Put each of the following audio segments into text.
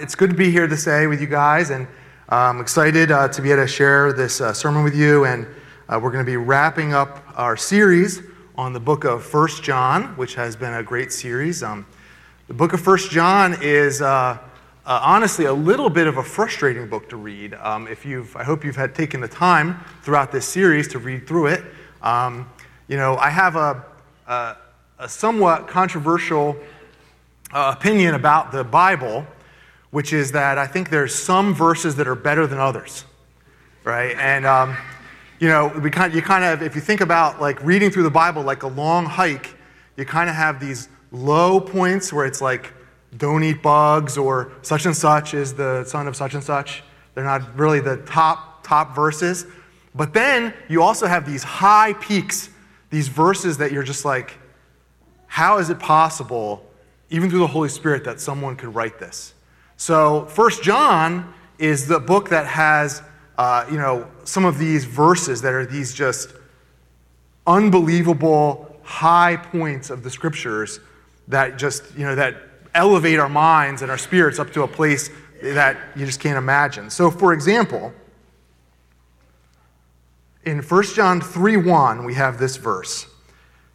It's good to be here to say with you guys, and I'm excited uh, to be able to share this uh, sermon with you. And uh, we're going to be wrapping up our series on the book of First John, which has been a great series. Um, the book of First John is uh, uh, honestly a little bit of a frustrating book to read. Um, if you've, I hope you've had taken the time throughout this series to read through it. Um, you know, I have a, a, a somewhat controversial uh, opinion about the Bible which is that I think there's some verses that are better than others, right? And, um, you know, we kind, you kind of, if you think about like reading through the Bible like a long hike, you kind of have these low points where it's like, don't eat bugs or such and such is the son of such and such. They're not really the top, top verses. But then you also have these high peaks, these verses that you're just like, how is it possible, even through the Holy Spirit, that someone could write this? So, First John is the book that has, uh, you know, some of these verses that are these just unbelievable high points of the scriptures that just, you know, that elevate our minds and our spirits up to a place that you just can't imagine. So, for example, in 1 John 3 1, we have this verse.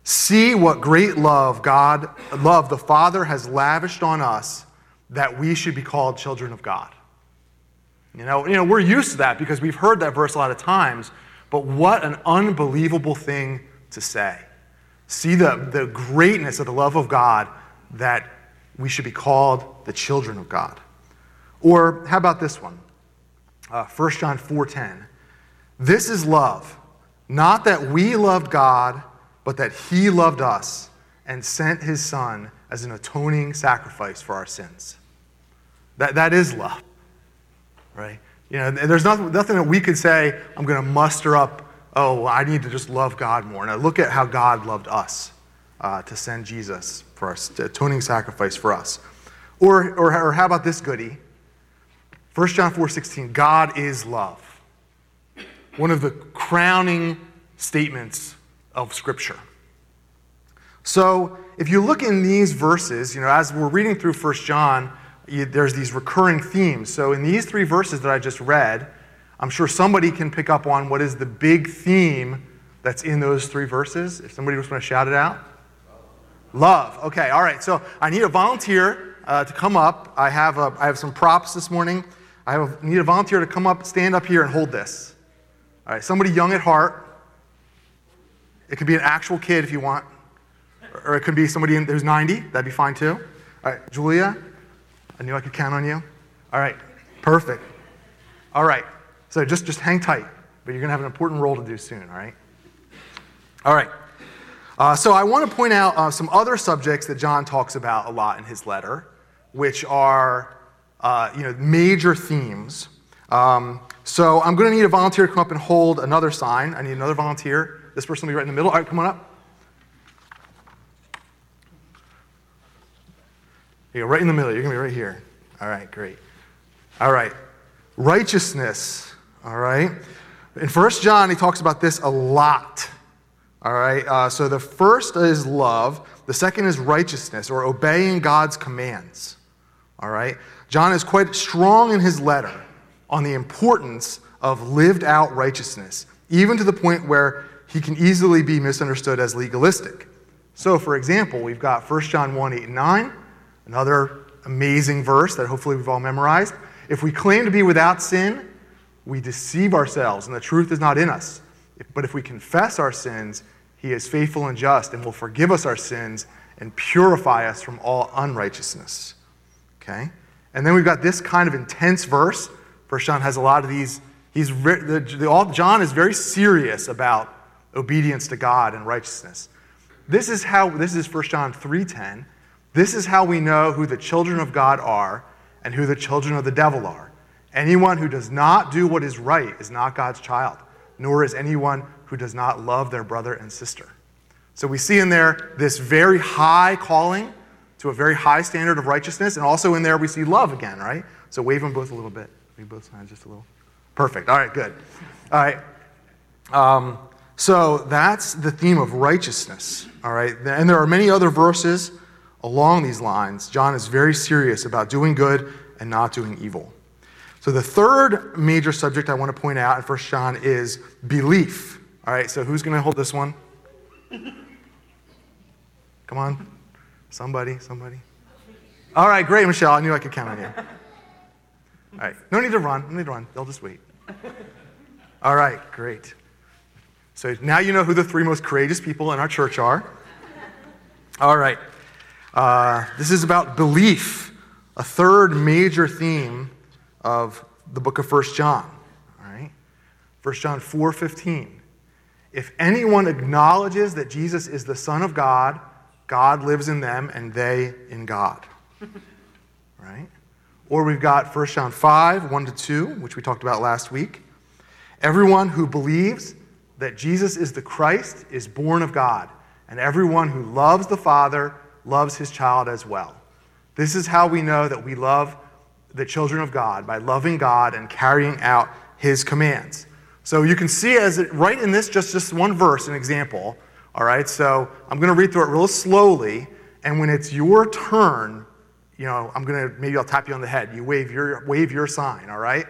See what great love God, love the Father has lavished on us that we should be called children of God. You know, you know, we're used to that because we've heard that verse a lot of times, but what an unbelievable thing to say. See the, the greatness of the love of God that we should be called the children of God. Or how about this one? Uh, 1 John 4:10. This is love, not that we loved God, but that he loved us and sent his son as an atoning sacrifice for our sins. That, that is love, right? You know, there's nothing, nothing that we could say, I'm going to muster up, oh, well, I need to just love God more. Now, look at how God loved us uh, to send Jesus for us, atoning sacrifice for us. Or, or, or how about this goody? 1 John 4.16, God is love. One of the crowning statements of Scripture. So if you look in these verses, you know, as we're reading through 1 John, you, there's these recurring themes. So in these three verses that I just read, I'm sure somebody can pick up on what is the big theme that's in those three verses. If somebody just want to shout it out. Love. Okay, all right. So I need a volunteer uh, to come up. I have, a, I have some props this morning. I have a, need a volunteer to come up, stand up here, and hold this. All right, somebody young at heart. It could be an actual kid if you want or it could be somebody who's 90. That'd be fine too. All right, Julia, I knew I could count on you. All right, perfect. All right, so just, just hang tight, but you're going to have an important role to do soon, all right? All right. Uh, so I want to point out uh, some other subjects that John talks about a lot in his letter, which are uh, you know, major themes. Um, so I'm going to need a volunteer to come up and hold another sign. I need another volunteer. This person will be right in the middle. All right, come on up. You go right in the middle. You're going to be right here. All right, great. All right. Righteousness. All right. In First John, he talks about this a lot. All right. Uh, so the first is love, the second is righteousness or obeying God's commands. All right. John is quite strong in his letter on the importance of lived out righteousness, even to the point where he can easily be misunderstood as legalistic. So, for example, we've got 1 John 1 8 and 9. Another amazing verse that hopefully we've all memorized. If we claim to be without sin, we deceive ourselves and the truth is not in us. But if we confess our sins, he is faithful and just and will forgive us our sins and purify us from all unrighteousness. Okay? And then we've got this kind of intense verse. First John has a lot of these. He's the, the, all, John is very serious about obedience to God and righteousness. This is how this is 1 John 3:10. This is how we know who the children of God are and who the children of the devil are. Anyone who does not do what is right is not God's child, nor is anyone who does not love their brother and sister. So we see in there this very high calling to a very high standard of righteousness, and also in there we see love again, right? So wave them both a little bit. Wave both sides just a little. Perfect. All right, good. All right. Um, so that's the theme of righteousness, all right? And there are many other verses along these lines, John is very serious about doing good and not doing evil. So the third major subject I want to point out in 1 John is belief. All right, so who's going to hold this one? Come on. Somebody, somebody. All right, great, Michelle. I knew I could count on you. All right, no need to run. No need to run. They'll just wait. All right, great. So now you know who the three most courageous people in our church are. All right. Uh, this is about belief, a third major theme of the book of 1 John. All right. 1 John 4:15. If anyone acknowledges that Jesus is the Son of God, God lives in them and they in God. right? Or we've got 1 John 5, 1 to 2, which we talked about last week. Everyone who believes that Jesus is the Christ is born of God, and everyone who loves the Father loves his child as well. This is how we know that we love the children of God, by loving God and carrying out his commands. So you can see as it, right in this, just, just one verse, an example. All right, so I'm going to read through it real slowly, and when it's your turn, you know, I'm going to, maybe I'll tap you on the head. You wave your, wave your sign, all right?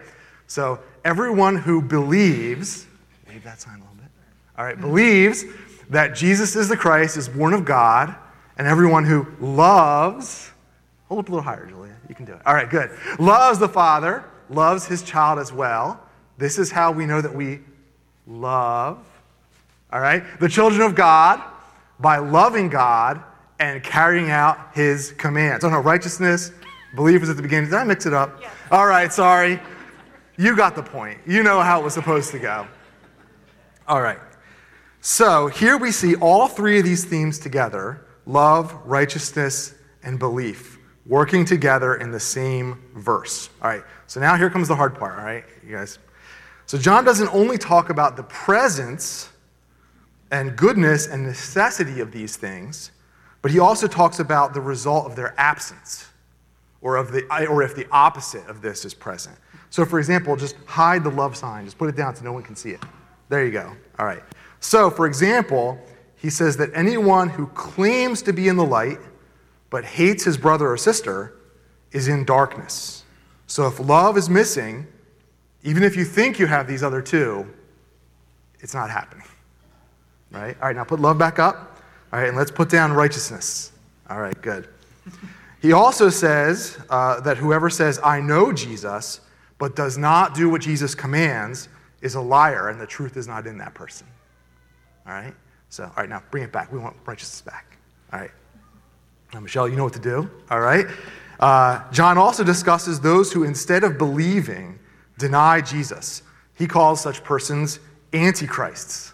So everyone who believes, wave that sign a little bit, all right, believes that Jesus is the Christ, is born of God, and everyone who loves, hold up a little higher, Julia. You can do it. All right, good. Loves the Father, loves his child as well. This is how we know that we love, all right, the children of God by loving God and carrying out his commands. Oh no, righteousness, belief is at the beginning. Did I mix it up? Yes. All right, sorry. You got the point. You know how it was supposed to go. All right. So here we see all three of these themes together love, righteousness, and belief working together in the same verse. All right, so now here comes the hard part, all right, you guys. So John doesn't only talk about the presence and goodness and necessity of these things, but he also talks about the result of their absence, or, of the, or if the opposite of this is present. So, for example, just hide the love sign, just put it down so no one can see it. There you go. All right. So, for example, he says that anyone who claims to be in the light but hates his brother or sister is in darkness. So if love is missing, even if you think you have these other two, it's not happening. Right? All right, now put love back up. All right, and let's put down righteousness. All right, good. He also says uh, that whoever says, I know Jesus, but does not do what Jesus commands, is a liar, and the truth is not in that person. All right? So, all right, now bring it back. We want righteousness back. All right. Now, Michelle, you know what to do. All right. Uh, John also discusses those who, instead of believing, deny Jesus. He calls such persons antichrists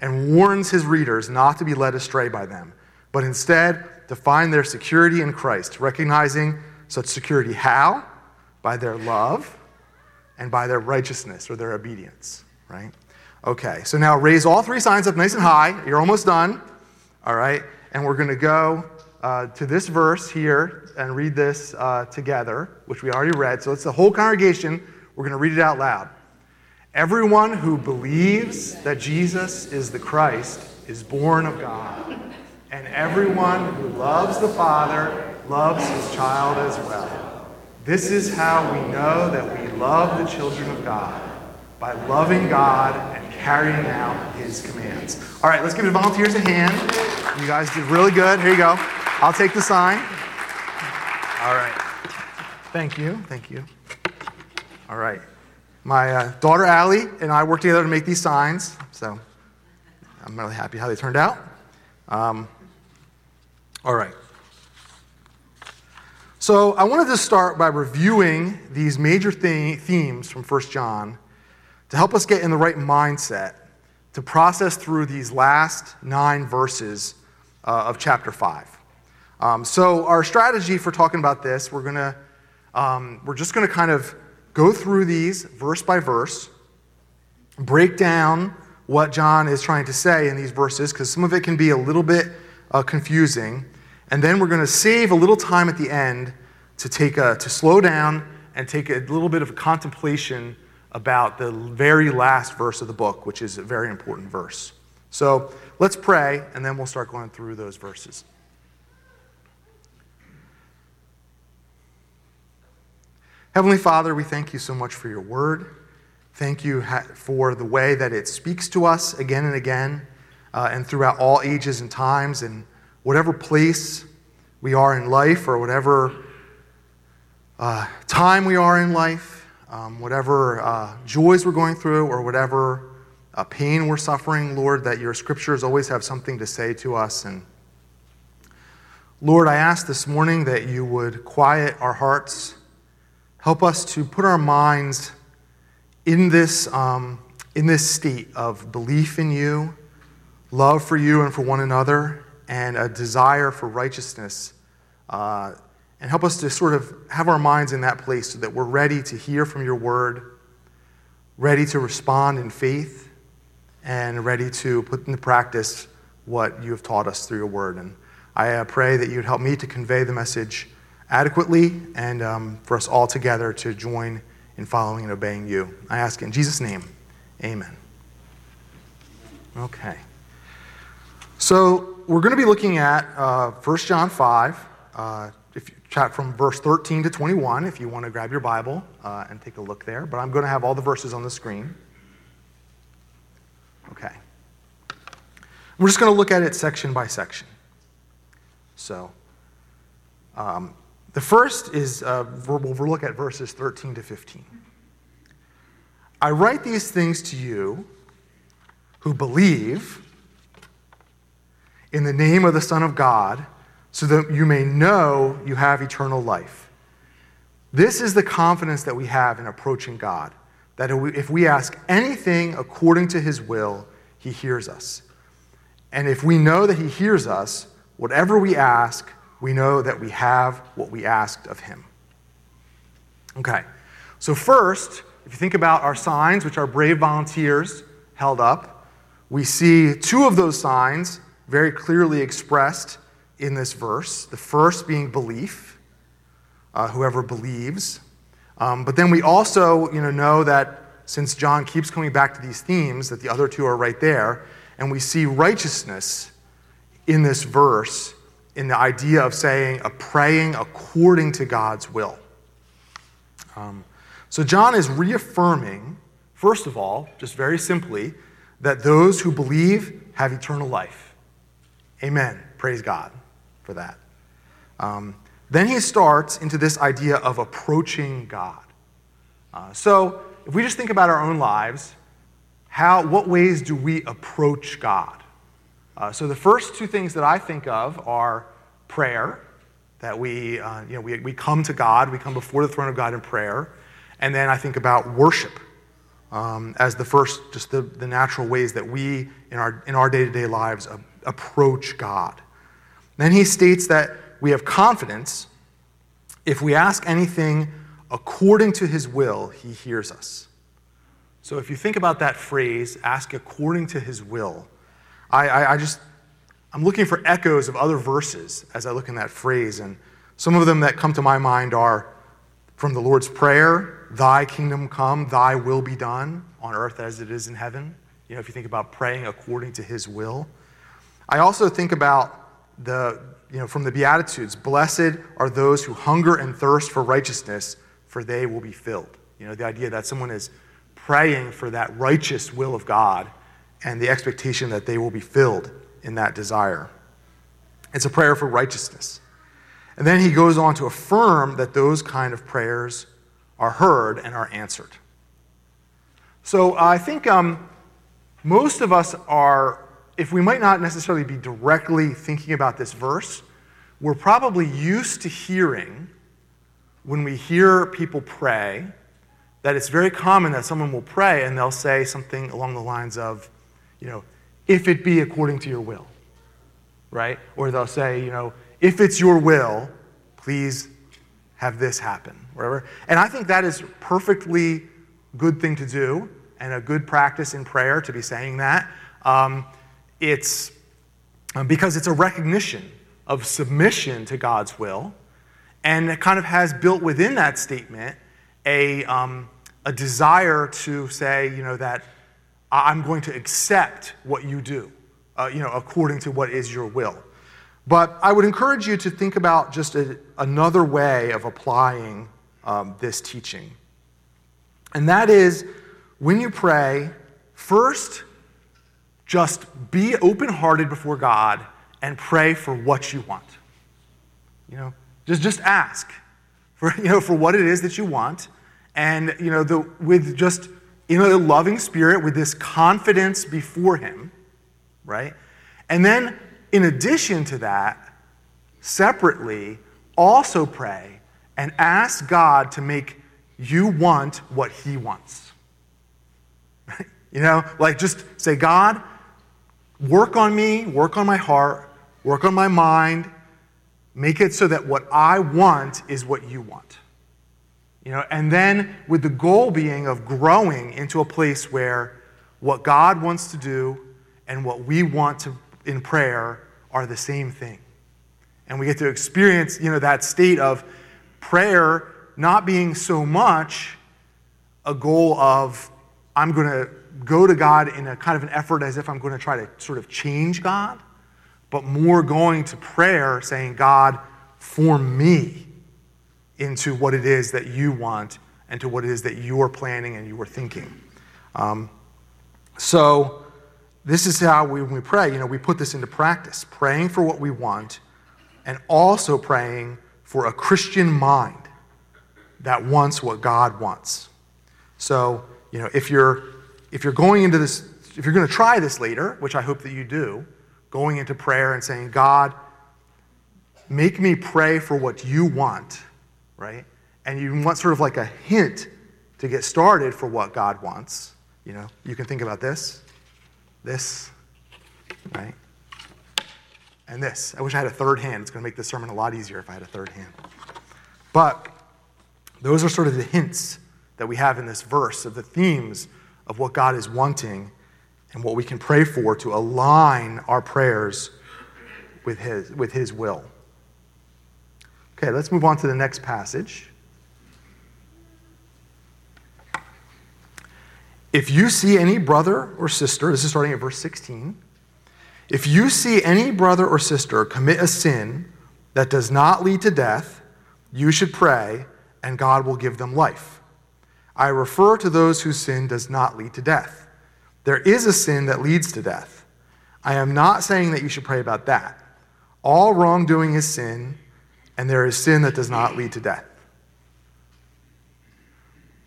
and warns his readers not to be led astray by them, but instead to find their security in Christ, recognizing such security how? By their love and by their righteousness or their obedience, right? Okay, so now raise all three signs up nice and high. You're almost done. All right, and we're going to go uh, to this verse here and read this uh, together, which we already read. So it's the whole congregation. We're going to read it out loud. Everyone who believes that Jesus is the Christ is born of God. And everyone who loves the Father loves his child as well. This is how we know that we love the children of God by loving God carrying out his commands. All right, let's give the volunteers a hand. You guys did really good. Here you go. I'll take the sign. All right. Thank you. Thank you. All right. My uh, daughter Allie and I worked together to make these signs, so I'm really happy how they turned out. Um, all right. So I wanted to start by reviewing these major themes from 1 John to help us get in the right mindset to process through these last nine verses uh, of chapter 5. Um, so, our strategy for talking about this, we're, gonna, um, we're just going to kind of go through these verse by verse, break down what John is trying to say in these verses, because some of it can be a little bit uh, confusing. And then we're going to save a little time at the end to, take a, to slow down and take a little bit of a contemplation about the very last verse of the book, which is a very important verse. So let's pray, and then we'll start going through those verses. Heavenly Father, we thank you so much for your word. Thank you for the way that it speaks to us again and again uh, and throughout all ages and times and whatever place we are in life or whatever uh, time we are in life, um, whatever uh, joys we're going through or whatever uh, pain we're suffering, Lord, that your scriptures always have something to say to us. And Lord, I ask this morning that you would quiet our hearts, help us to put our minds in this, um, in this state of belief in you, love for you and for one another, and a desire for righteousness. Uh, and help us to sort of have our minds in that place so that we're ready to hear from your word, ready to respond in faith, and ready to put into practice what you have taught us through your word. And I uh, pray that you'd help me to convey the message adequately and um, for us all together to join in following and obeying you. I ask in Jesus' name, amen. Okay. So we're going to be looking at uh, 1 John 5, uh, chat from verse 13 to 21, if you want to grab your Bible uh, and take a look there. But I'm going to have all the verses on the screen. Okay. We're just going to look at it section by section. So, um, the first is, uh, we'll look at verses 13 to 15. I write these things to you who believe in the name of the Son of God, so that you may know you have eternal life. This is the confidence that we have in approaching God, that if we ask anything according to his will, he hears us. And if we know that he hears us, whatever we ask, we know that we have what we asked of him. Okay, so first, if you think about our signs, which our brave volunteers held up, we see two of those signs very clearly expressed in this verse. The first being belief, uh, whoever believes. Um, but then we also you know, know that since John keeps coming back to these themes, that the other two are right there, and we see righteousness in this verse in the idea of saying a praying according to God's will. Um, so John is reaffirming, first of all, just very simply, that those who believe have eternal life. Amen. Praise God for that. Um, then he starts into this idea of approaching God. Uh, so if we just think about our own lives, how, what ways do we approach God? Uh, so the first two things that I think of are prayer, that we, uh, you know, we, we come to God, we come before the throne of God in prayer. And then I think about worship um, as the first, just the, the natural ways that we, in our, in our day-to-day lives, uh, approach God. Then he states that we have confidence if we ask anything according to his will, he hears us. So if you think about that phrase, ask according to his will, I, I, I just, I'm looking for echoes of other verses as I look in that phrase. And some of them that come to my mind are from the Lord's Prayer, Thy kingdom come, Thy will be done on earth as it is in heaven. You know, if you think about praying according to His will. I also think about the, you know, from the Beatitudes, blessed are those who hunger and thirst for righteousness, for they will be filled. You know, the idea that someone is praying for that righteous will of God and the expectation that they will be filled in that desire. It's a prayer for righteousness. And then he goes on to affirm that those kind of prayers are heard and are answered. So I think um, most of us are, if we might not necessarily be directly thinking about this verse, we're probably used to hearing when we hear people pray that it's very common that someone will pray and they'll say something along the lines of, you know, if it be according to your will, right? Or they'll say, you know, if it's your will, please have this happen, whatever. And I think that is perfectly good thing to do and a good practice in prayer to be saying that. Um, it's um, because it's a recognition of submission to God's will, and it kind of has built within that statement a, um, a desire to say, you know, that I'm going to accept what you do, uh, you know, according to what is your will. But I would encourage you to think about just a, another way of applying um, this teaching. And that is when you pray, first, just be open hearted before God and pray for what you want. You know, just, just ask for, you know, for what it is that you want. And, you know, the, with just, in a loving spirit, with this confidence before Him, right? And then, in addition to that, separately, also pray and ask God to make you want what He wants. you know, like just say, God, work on me, work on my heart, work on my mind, make it so that what I want is what you want. You know, and then with the goal being of growing into a place where what God wants to do and what we want to in prayer are the same thing. And we get to experience, you know, that state of prayer not being so much a goal of I'm going to go to God in a kind of an effort as if I'm going to try to sort of change God, but more going to prayer saying, God, form me into what it is that you want and to what it is that you are planning and you are thinking. Um, so, this is how we, when we pray, you know, we put this into practice praying for what we want and also praying for a Christian mind that wants what God wants. So, you know, if you're if you're going into this, if you're going to try this later, which I hope that you do, going into prayer and saying, God, make me pray for what you want, right? And you want sort of like a hint to get started for what God wants. You know, you can think about this, this, right? And this. I wish I had a third hand. It's going to make this sermon a lot easier if I had a third hand. But those are sort of the hints that we have in this verse of the themes of what God is wanting and what we can pray for to align our prayers with His, with his will. Okay, let's move on to the next passage. If you see any brother or sister, this is starting at verse 16. If you see any brother or sister commit a sin that does not lead to death, you should pray, and God will give them life. I refer to those whose sin does not lead to death. There is a sin that leads to death. I am not saying that you should pray about that. All wrongdoing is sin, and there is sin that does not lead to death.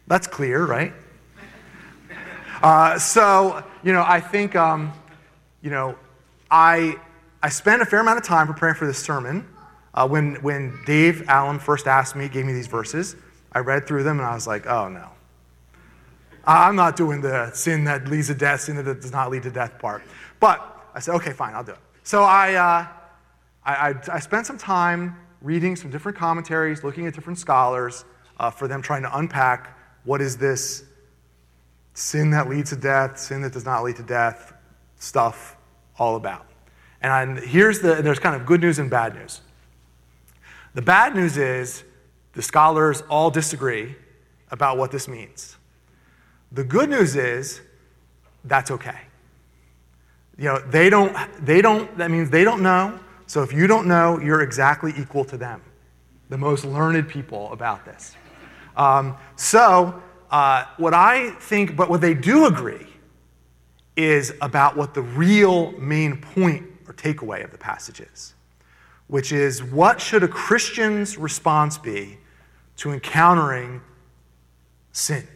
That's clear, right? Uh, so, you know, I think, um, you know, I, I spent a fair amount of time preparing for this sermon. Uh, when, when Dave Allen first asked me, gave me these verses, I read through them and I was like, oh no. I'm not doing the sin that leads to death, sin that does not lead to death part. But I said, okay, fine, I'll do it. So I, uh, I, I, I, spent some time reading some different commentaries, looking at different scholars uh, for them trying to unpack what is this sin that leads to death, sin that does not lead to death stuff all about. And here's the, there's kind of good news and bad news. The bad news is the scholars all disagree about what this means. The good news is that's okay. You know, they don't, they don't, that means they don't know. So if you don't know, you're exactly equal to them, the most learned people about this. Um, so, uh, what I think, but what they do agree is about what the real main point or takeaway of the passage is, which is what should a Christian's response be to encountering sin?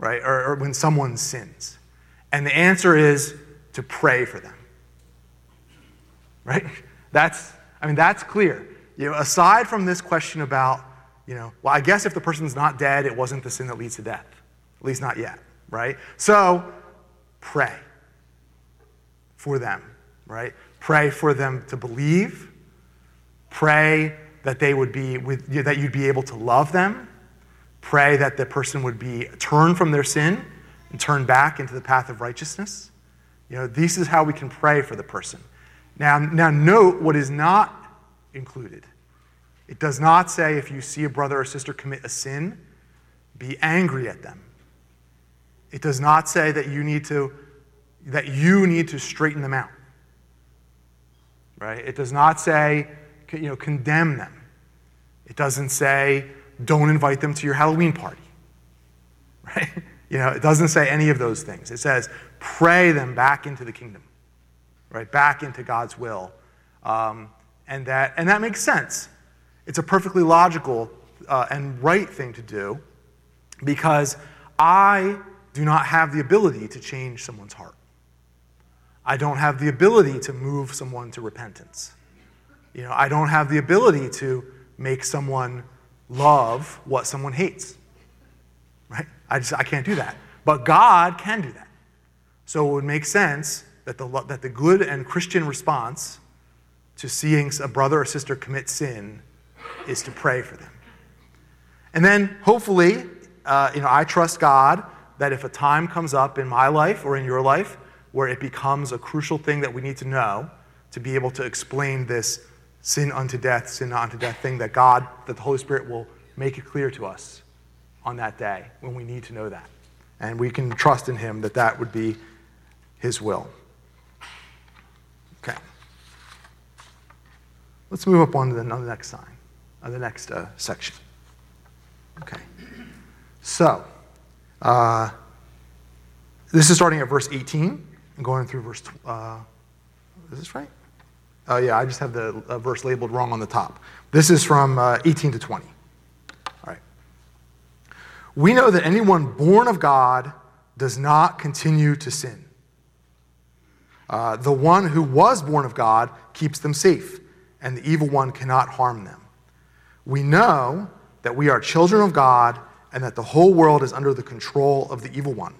right? Or, or when someone sins. And the answer is to pray for them. Right? That's, I mean, that's clear. You know, aside from this question about, you know, well, I guess if the person's not dead, it wasn't the sin that leads to death. At least not yet, right? So pray for them, right? Pray for them to believe. Pray that they would be with, that you'd be able to love them Pray that the person would be turn from their sin and turn back into the path of righteousness. You know, this is how we can pray for the person. Now, now note what is not included. It does not say if you see a brother or sister commit a sin, be angry at them. It does not say that you need to that you need to straighten them out. Right? It does not say you know condemn them. It doesn't say don't invite them to your Halloween party. Right? You know, it doesn't say any of those things. It says, pray them back into the kingdom, right? Back into God's will. Um, and, that, and that makes sense. It's a perfectly logical uh, and right thing to do because I do not have the ability to change someone's heart. I don't have the ability to move someone to repentance. You know, I don't have the ability to make someone love what someone hates. Right? I just I can't do that. But God can do that. So it would make sense that the, that the good and Christian response to seeing a brother or sister commit sin is to pray for them. And then hopefully, uh, you know, I trust God that if a time comes up in my life or in your life where it becomes a crucial thing that we need to know to be able to explain this sin unto death, sin unto death thing, that God, that the Holy Spirit will make it clear to us on that day when we need to know that. And we can trust in Him that that would be His will. Okay. Let's move up on to the, next sign, on the next uh, section. Okay. So, uh, this is starting at verse 18 and going through verse. Uh, is this right? Oh, yeah, I just have the uh, verse labeled wrong on the top. This is from uh, 18 to 20. All right. We know that anyone born of God does not continue to sin. Uh, the one who was born of God keeps them safe, and the evil one cannot harm them. We know that we are children of God and that the whole world is under the control of the evil one.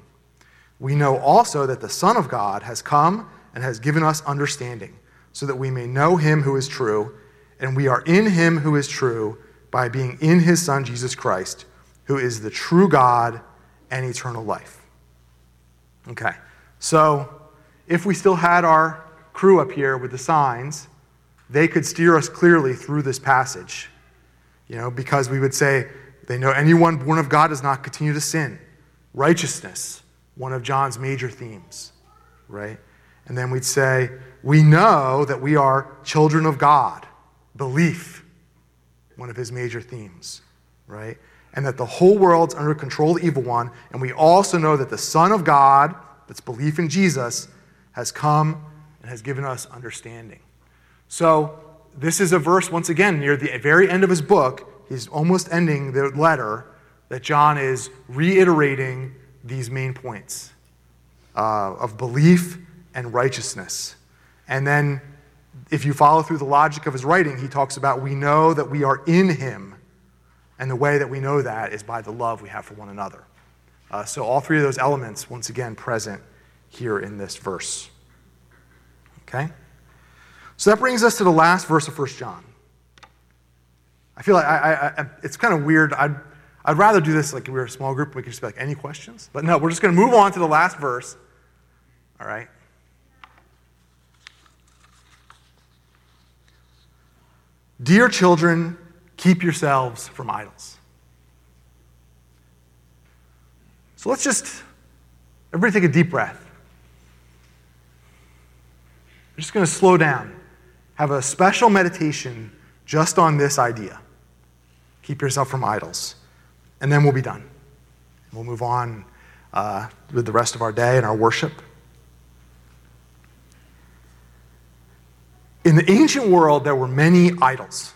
We know also that the Son of God has come and has given us understanding, so that we may know him who is true, and we are in him who is true by being in his Son, Jesus Christ who is the true God and eternal life. Okay, so if we still had our crew up here with the signs, they could steer us clearly through this passage. You know, because we would say, they know anyone born of God does not continue to sin. Righteousness, one of John's major themes, right? And then we'd say, we know that we are children of God. Belief, one of his major themes, right? and that the whole world's under control of the evil one. And we also know that the Son of God, that's belief in Jesus, has come and has given us understanding. So, this is a verse, once again, near the very end of his book. He's almost ending the letter that John is reiterating these main points uh, of belief and righteousness. And then, if you follow through the logic of his writing, he talks about we know that we are in him and the way that we know that is by the love we have for one another. Uh, so, all three of those elements, once again, present here in this verse. Okay? So, that brings us to the last verse of 1 John. I feel like I, I, I, it's kind of weird. I'd, I'd rather do this like we were a small group. We could just be like, any questions? But no, we're just going to move on to the last verse. All right? Dear children, Keep yourselves from idols. So let's just, everybody take a deep breath. We're just going to slow down, have a special meditation just on this idea. Keep yourself from idols. And then we'll be done. We'll move on uh, with the rest of our day and our worship. In the ancient world, there were many idols.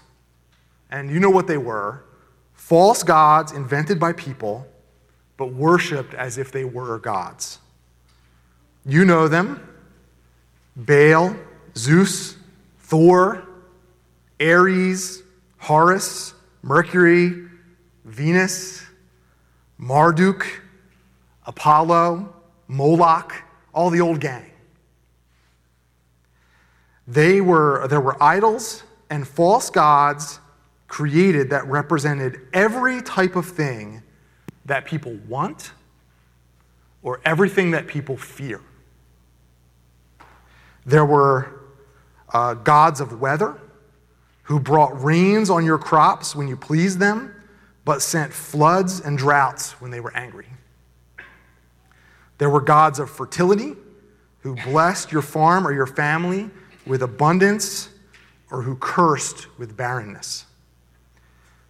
And you know what they were false gods invented by people, but worshiped as if they were gods. You know them Baal, Zeus, Thor, Ares, Horus, Mercury, Venus, Marduk, Apollo, Moloch, all the old gang. They were, there were idols and false gods created that represented every type of thing that people want or everything that people fear. There were uh, gods of weather who brought rains on your crops when you pleased them, but sent floods and droughts when they were angry. There were gods of fertility who blessed your farm or your family with abundance or who cursed with barrenness.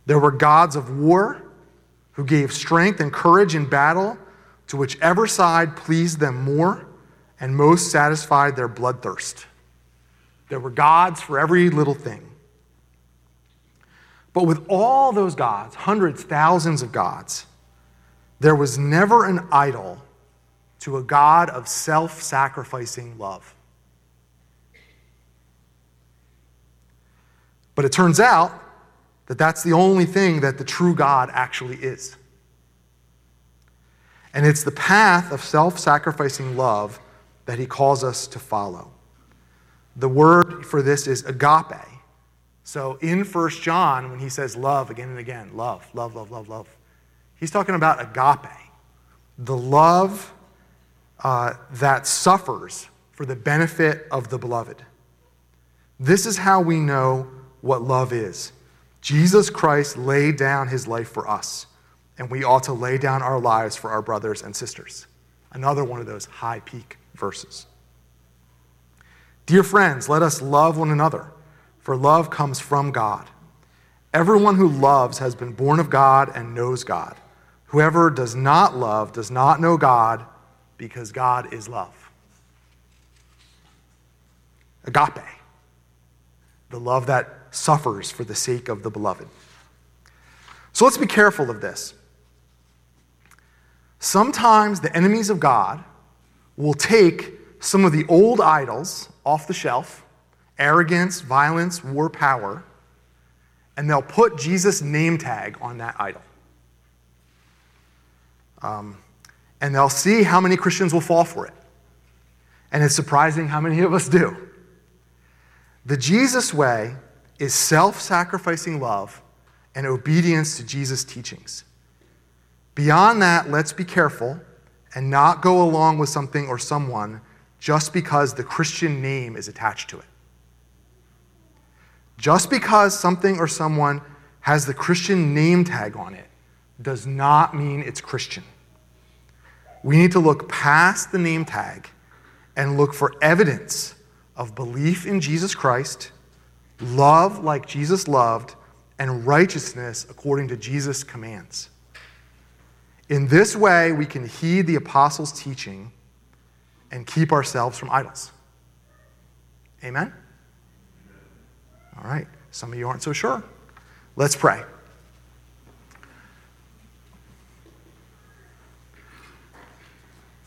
There were gods of war who gave strength and courage in battle to whichever side pleased them more and most satisfied their bloodthirst. There were gods for every little thing. But with all those gods, hundreds, thousands of gods, there was never an idol to a God of self sacrificing love. But it turns out that that's the only thing that the true God actually is. And it's the path of self sacrificing love that he calls us to follow. The word for this is agape. So in 1 John, when he says love again and again, love, love, love, love, love, he's talking about agape, the love uh, that suffers for the benefit of the beloved. This is how we know what love is. Jesus Christ laid down his life for us, and we ought to lay down our lives for our brothers and sisters. Another one of those high peak verses. Dear friends, let us love one another, for love comes from God. Everyone who loves has been born of God and knows God. Whoever does not love does not know God, because God is love. Agape, the love that suffers for the sake of the beloved. So let's be careful of this. Sometimes the enemies of God will take some of the old idols off the shelf arrogance, violence, war, power and they'll put Jesus' name tag on that idol. Um, and they'll see how many Christians will fall for it. And it's surprising how many of us do. The Jesus way is self sacrificing love and obedience to Jesus' teachings. Beyond that, let's be careful and not go along with something or someone just because the Christian name is attached to it. Just because something or someone has the Christian name tag on it does not mean it's Christian. We need to look past the name tag and look for evidence of belief in Jesus Christ, love like Jesus loved, and righteousness according to Jesus' commands. In this way, we can heed the apostles' teaching and keep ourselves from idols. Amen? All right. Some of you aren't so sure. Let's pray.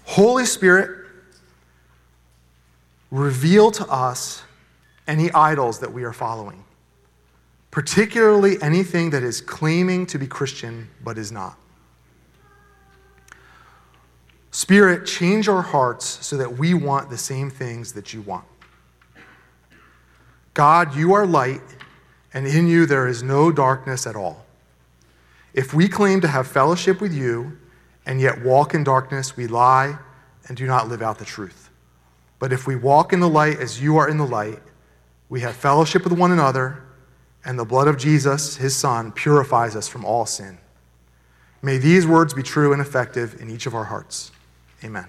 Holy Spirit, reveal to us any idols that we are following, particularly anything that is claiming to be Christian but is not. Spirit, change our hearts so that we want the same things that you want. God, you are light, and in you there is no darkness at all. If we claim to have fellowship with you and yet walk in darkness, we lie and do not live out the truth. But if we walk in the light as you are in the light, we have fellowship with one another, and the blood of Jesus, his Son, purifies us from all sin. May these words be true and effective in each of our hearts. Amen.